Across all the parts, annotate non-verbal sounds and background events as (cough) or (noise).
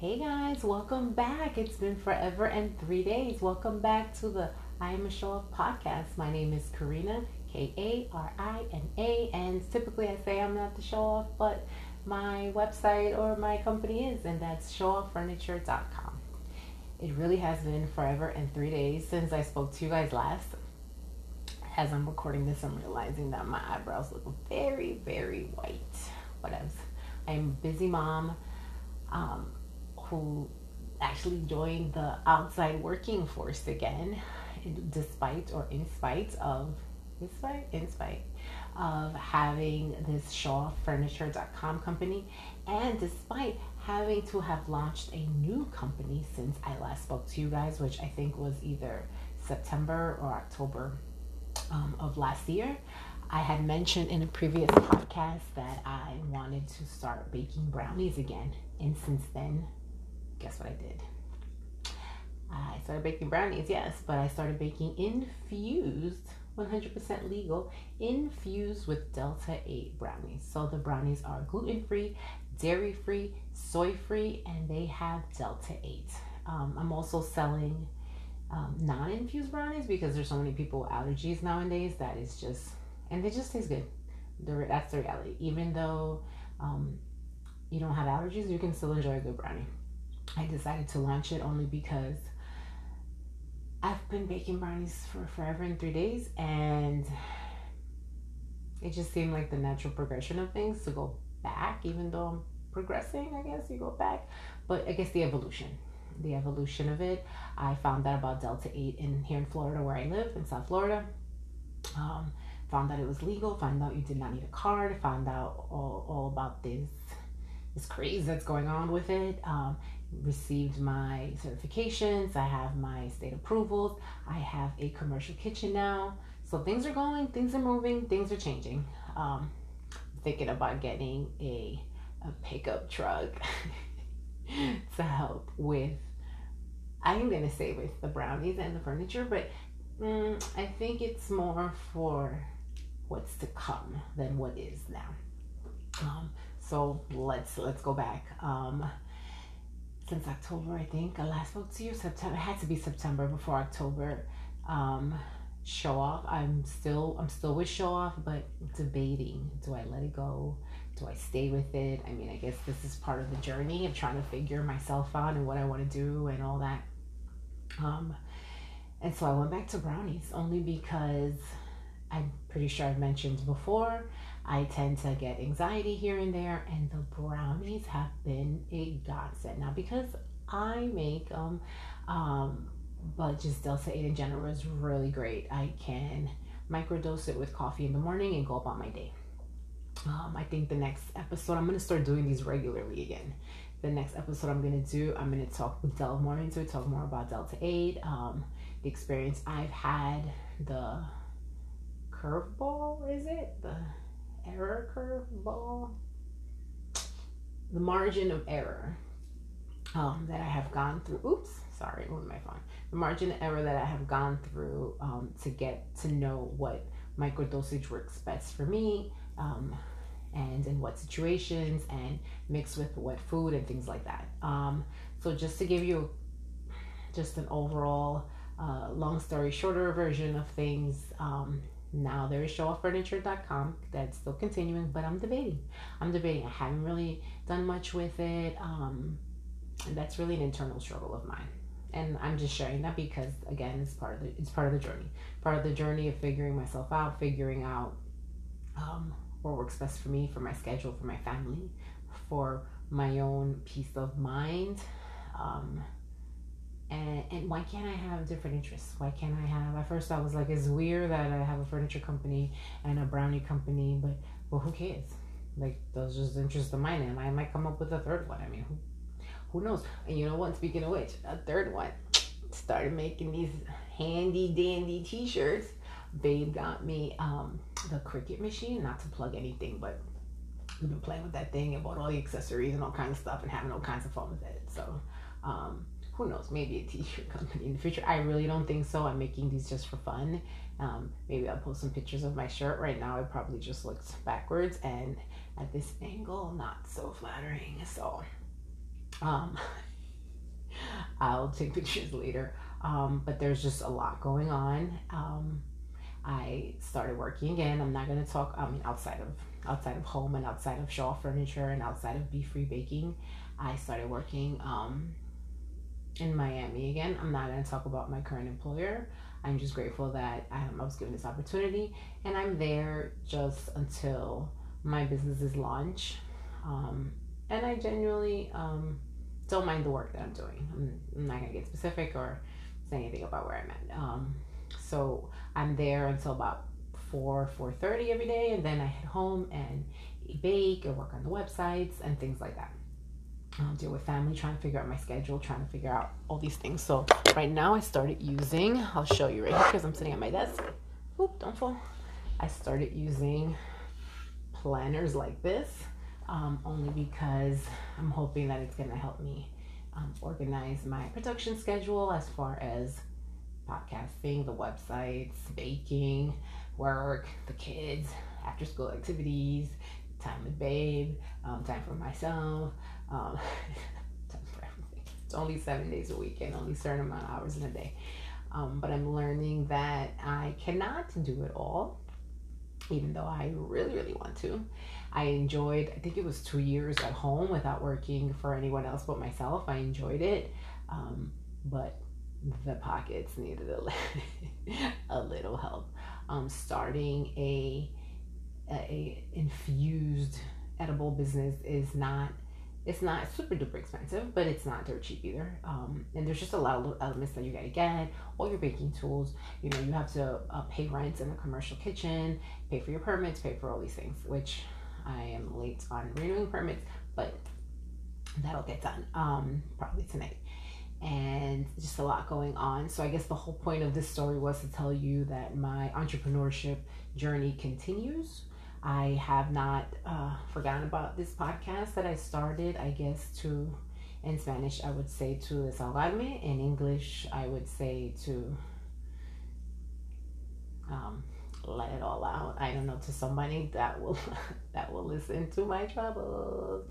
Hey guys, welcome back. It's been forever and three days. Welcome back to the I Am a Show Off podcast. My name is Karina, K A R I N A, and typically I say I'm not the show off, but my website or my company is, and that's showoffurniture.com. It really has been forever and three days since I spoke to you guys last. As I'm recording this, I'm realizing that my eyebrows look very, very white. Whatevs. I'm a busy mom. Um, who actually joined the outside working force again, despite or in spite of, in spite, in spite of having this showofffurniture.com company, and despite having to have launched a new company since I last spoke to you guys, which I think was either September or October um, of last year. I had mentioned in a previous podcast that I wanted to start baking brownies again, and since then, guess what I did? I started baking brownies, yes, but I started baking infused, 100% legal, infused with Delta 8 brownies. So the brownies are gluten free, dairy free, soy free, and they have Delta 8. Um, I'm also selling um, non infused brownies because there's so many people with allergies nowadays that is just, and they just taste good. That's the reality. Even though um, you don't have allergies, you can still enjoy a good brownie. I decided to launch it only because I've been baking brownies for forever in three days and it just seemed like the natural progression of things to go back, even though I'm progressing, I guess you go back. But I guess the evolution, the evolution of it. I found out about Delta 8 in here in Florida where I live, in South Florida. Um, found out it was legal, found out you did not need a card, found out all, all about this this craze that's going on with it. Um, received my certifications, I have my state approvals, I have a commercial kitchen now. So things are going, things are moving, things are changing. Um, I'm thinking about getting a, a pickup truck (laughs) to help with, I'm going to say with the brownies and the furniture, but mm, I think it's more for what's to come than what is now. Um, so let's let's go back. Um, since October, I think. I last spoke to you September. It had to be September before October. Um, show off. I'm still I'm still with show off, but debating. Do I let it go? Do I stay with it? I mean, I guess this is part of the journey of trying to figure myself out and what I want to do and all that. Um, and so I went back to brownies only because I'm pretty sure I've mentioned before. I tend to get anxiety here and there, and the brownies have been a godsend. Now, because I make them, um, but just Delta 8 in general is really great. I can microdose it with coffee in the morning and go about my day. Um, I think the next episode, I'm going to start doing these regularly again. The next episode I'm going to do, I'm going to talk, delve more into it, talk more about Delta 8, um, the experience I've had, the curveball, is it? The error curve ball, the margin of error um, that I have gone through. Oops, sorry, with my phone. The margin of error that I have gone through um, to get to know what microdosage works best for me. Um, and in what situations and mixed with what food and things like that. Um, so just to give you just an overall uh, long story shorter version of things, um, now there is showoffurniture.com that's still continuing, but I'm debating. I'm debating. I haven't really done much with it. Um, and that's really an internal struggle of mine. And I'm just sharing that because again, it's part of the it's part of the journey. Part of the journey of figuring myself out, figuring out um, what works best for me, for my schedule, for my family, for my own peace of mind. Um, and, and why can't I have different interests? Why can't I have? At first, I was like, it's weird that I have a furniture company and a brownie company, but well, who cares? Like those just interests of mine, and I might come up with a third one. I mean, who, who knows? And you know what? Speaking of which, a third one (tsk) started making these handy dandy T-shirts. Babe got me um, the Cricut machine, not to plug anything, but we've been playing with that thing and bought all the accessories and all kinds of stuff and having all kinds of fun with it. So. Um, who knows, maybe a t-shirt company in the future. I really don't think so. I'm making these just for fun. Um, maybe I'll post some pictures of my shirt. Right now, it probably just looks backwards and at this angle, not so flattering. So, um, (laughs) I'll take pictures later. Um, but there's just a lot going on. Um, I started working again. I'm not gonna talk. I mean, outside of outside of home and outside of Shaw Furniture and outside of Be Free Baking, I started working um, in Miami again. I'm not gonna talk about my current employer. I'm just grateful that um, I was given this opportunity, and I'm there just until my business's launch. Um, and I genuinely um, don't mind the work that I'm doing. I'm, I'm, not gonna get specific or say anything about where I'm at. Um, so I'm there until about four four thirty every day, and then I head home and bake or work on the websites and things like that. I'll deal with family, trying to figure out my schedule, trying to figure out all these things. So right now I started using. I'll show you right here because I'm sitting at my desk. Oop, don't fall. I started using planners like this um, only because I'm hoping that it's going to help me um, organize my production schedule as far as podcasting, the websites, baking, work, the kids, after school activities, time with babe, um, time for myself, um. (laughs) It's only seven days a week and only certain amount of hours in a day. Um, but I'm learning that I cannot do it all, even though I really, really want to. I enjoyed, I think it was two years at home without working for anyone else but myself. I enjoyed it. Um, but the pockets needed a, (laughs) a little help. Um, starting a, a infused edible business is not it's not super duper expensive, but it's not dirt cheap either. Um, and there's just a lot of elements that you gotta get. All your baking tools, you know, you have to uh, pay rent in a commercial kitchen, pay for your permits, pay for all these things, which I am late on renewing permits, but that'll get done um, probably tonight. And just a lot going on. So I guess the whole point of this story was to tell you that my entrepreneurship journey continues. I have not uh, forgotten about this podcast that I started, I guess, to, in Spanish, I would say to desahogarme. In English, I would say to um, let it all out. I don't know to somebody that will (laughs) that will listen to my troubles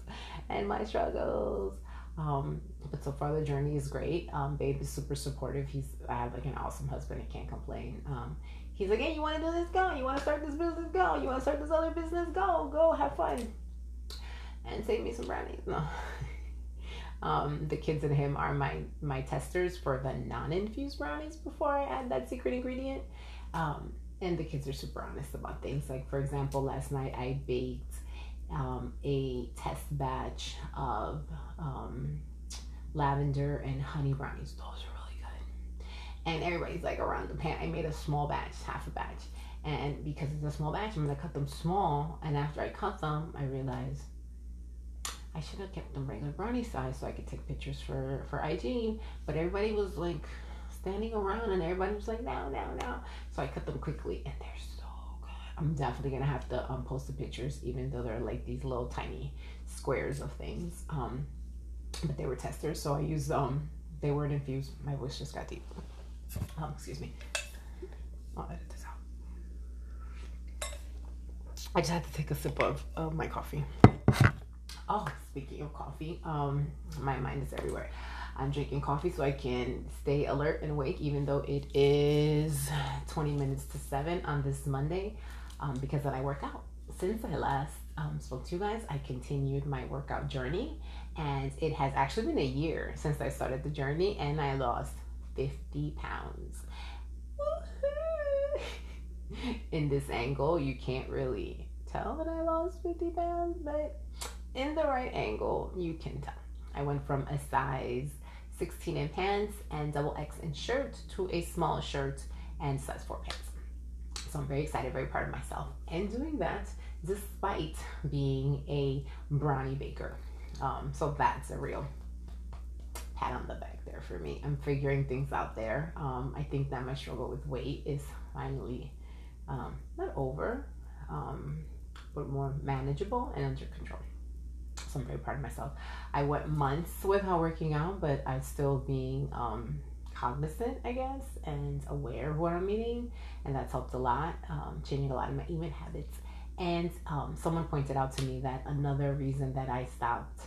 and my struggles. Um, but so far the journey is great. Um, Babe is super supportive. He's I have like an awesome husband. I can't complain. Um, he's like, hey, you want to do this? Go. You want to start this business? Go. You want to start this other business? Go. Go. Have fun. And save me some brownies. (laughs) No. um, the kids and him are my my testers for the non-infused brownies before I add that secret ingredient. Um, and the kids are super honest about things. Like for example, last night I baked um, a test batch of um, lavender and honey brownies. Those are. And everybody's like around the pan. I made a small batch, half a batch. And because it's a small batch, I'm gonna cut them small. And after I cut them, I realized I should have kept them regular brownie size so I could take pictures for for IG. But everybody was like standing around and everybody was like, now, now, now. So I cut them quickly and they're so good. I'm definitely gonna have to um, post the pictures, even though they're like these little tiny squares of things. Um, but they were testers, so I used um, they weren't infused. My voice just got deep. Um, excuse me. I'll edit this out. I just had to take a sip of, of my coffee. Oh, speaking of coffee, um, my mind is everywhere. I'm drinking coffee so I can stay alert and awake, even though it is 20 minutes to 7 on this Monday, um, because then I work out. Since I last um, spoke to you guys, I continued my workout journey, and it has actually been a year since I started the journey, and I lost 50 pounds. (laughs) in this angle, you can't really tell that I lost 50 pounds, but in the right angle, you can tell. I went from a size 16 in pants and double X in shirt to a small shirt and size 4 pants. So I'm very excited, very proud of myself. And doing that despite being a brownie baker. Um, so that's a real pat on the back there for me. I'm figuring things out there. Um, I think that my struggle with weight is finally um, not over, um, but more manageable and under control so I'm very proud of myself. I went months without working out, but I'm still being um, cognizant, I guess, and aware of what I'm eating, and that's helped a lot, um, changing a lot of my eating habits. And um, someone pointed out to me that another reason that I stopped,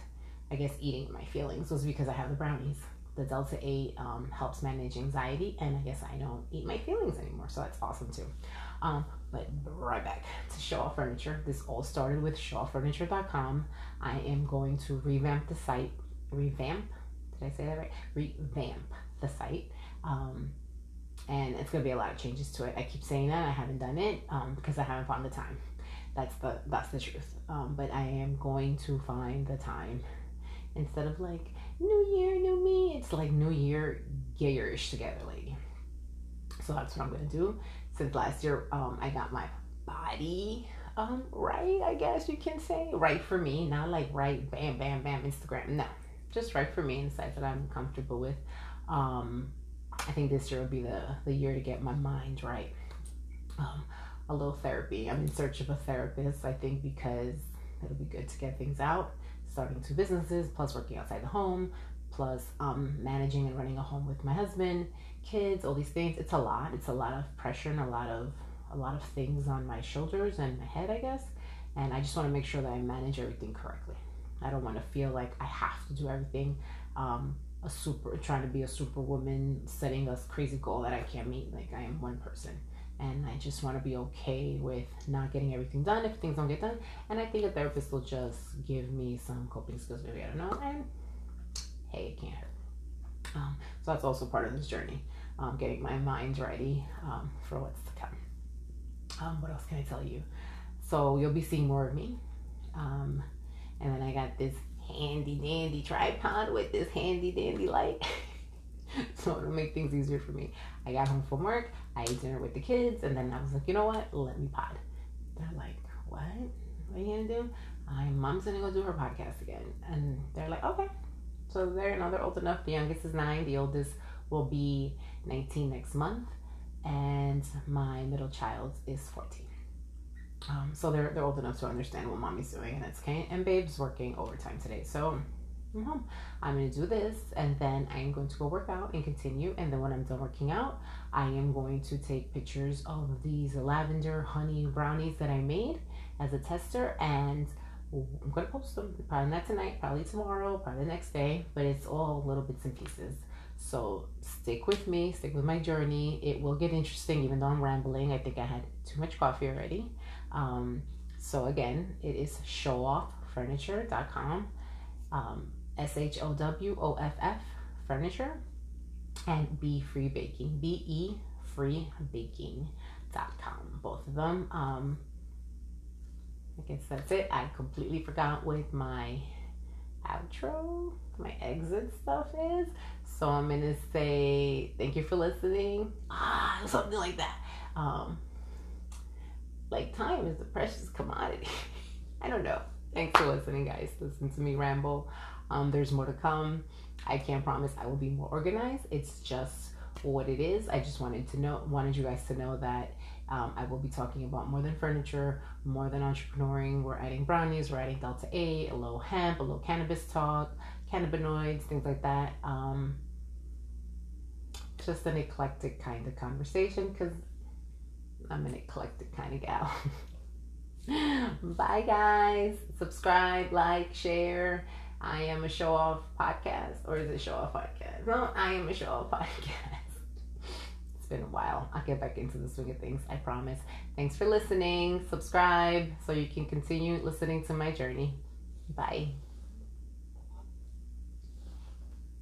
I guess, eating my feelings was because I have the brownies. the Delta 8 um, helps manage anxiety, and I guess I don't eat my feelings anymore, so that's awesome too. Um, but right back to Shaw Furniture. This all started with showofffurniture.com. I am going to revamp the site. Revamp? Did I say that right? Revamp the site. Um, and it's gonna be a lot of changes to it. I keep saying that I haven't done it um, because I haven't found the time. That's the that's the truth. Um, but I am going to find the time instead of like New Year, new me. It's like New Year, get your ish together, lady. So that's what I'm gonna do. Since last year, um, I got my body um right. I guess you can say right for me, not like right, bam, bam, bam, Instagram. No, just right for me in the size that I'm comfortable with. Um, I think this year will be the the year to get my mind right. Um, a little therapy. I'm in search of a therapist. I think because it'll be good to get things out starting two businesses, plus working outside the home, plus um, managing and running a home with my husband, kids, all these things. It's a lot. It's a lot of pressure and a lot of a lot of things on my shoulders and my head, I guess. And I just want to make sure that I manage everything correctly. I don't want to feel like I have to do everything. Um, a super trying to be a superwoman, setting a crazy goal that I can't meet. Like I am one person and I just want to be okay with not getting everything done if things don't get done. And I think a therapist will just give me some coping skills. Maybe I don't know. And hey, it can't hurt. Um, so that's also part of this journey, um, getting my mind ready um, for what's to come. Um, what else can I tell you? So you'll be seeing more of me. Um, and then I got this handy dandy tripod with this handy dandy light. (laughs) (laughs) so it'll make things easier for me. I got home from work, I ate dinner with the kids, and then I was like, you know what? Let me pod. They're like, what? What are you gonna do? My mom's gonna go do her podcast again, and they're like, okay. So they're now they're old enough. The youngest is nine. The oldest will be 19 next month, and my middle child is 14. Um, so they're they're old enough to understand what mommy's doing, and it's okay. And babe's working overtime today, so I'm going to do this and then I'm going to go work out and continue. And then when I'm done working out, I am going to take pictures of these lavender honey brownies that I made as a tester and I'm going to post them. Probably not tonight, probably tomorrow, probably the next day, but it's all little bits and pieces. So stick with me, stick with my journey. It will get interesting, even though I'm rambling. I think I had too much coffee already. Um, so again, it is showofffurniture.com. Um, S H O W O F F furniture and Be Free Baking. B E Free Baking.com. Both of them. Um, I guess that's it. I completely forgot what my outro, my exit stuff is. So I'm gonna say thank you for listening. Ah, something like that. Um, like time is a precious commodity. (laughs) I don't know. Thanks for listening, guys. Listen to me ramble. Um, there's more to come. I can't promise I will be more organized. It's just what it is. I just wanted to know, wanted you guys to know that um, I will be talking about more than furniture, more than entrepreneuring. We're adding brownies, we're adding Delta 8, a little hemp, a little cannabis talk, cannabinoids, things like that. Um, just an eclectic kind of conversation because I'm an eclectic kind of gal. (laughs) (laughs) Bye, guys. Subscribe, like, share. I am a show off podcast, or is it show off podcast? No, I am a show off (laughs) podcast. it's been a while. I'll get back into the swing of things, I promise. Thanks for listening. Subscribe so you can continue listening to my journey. Bye.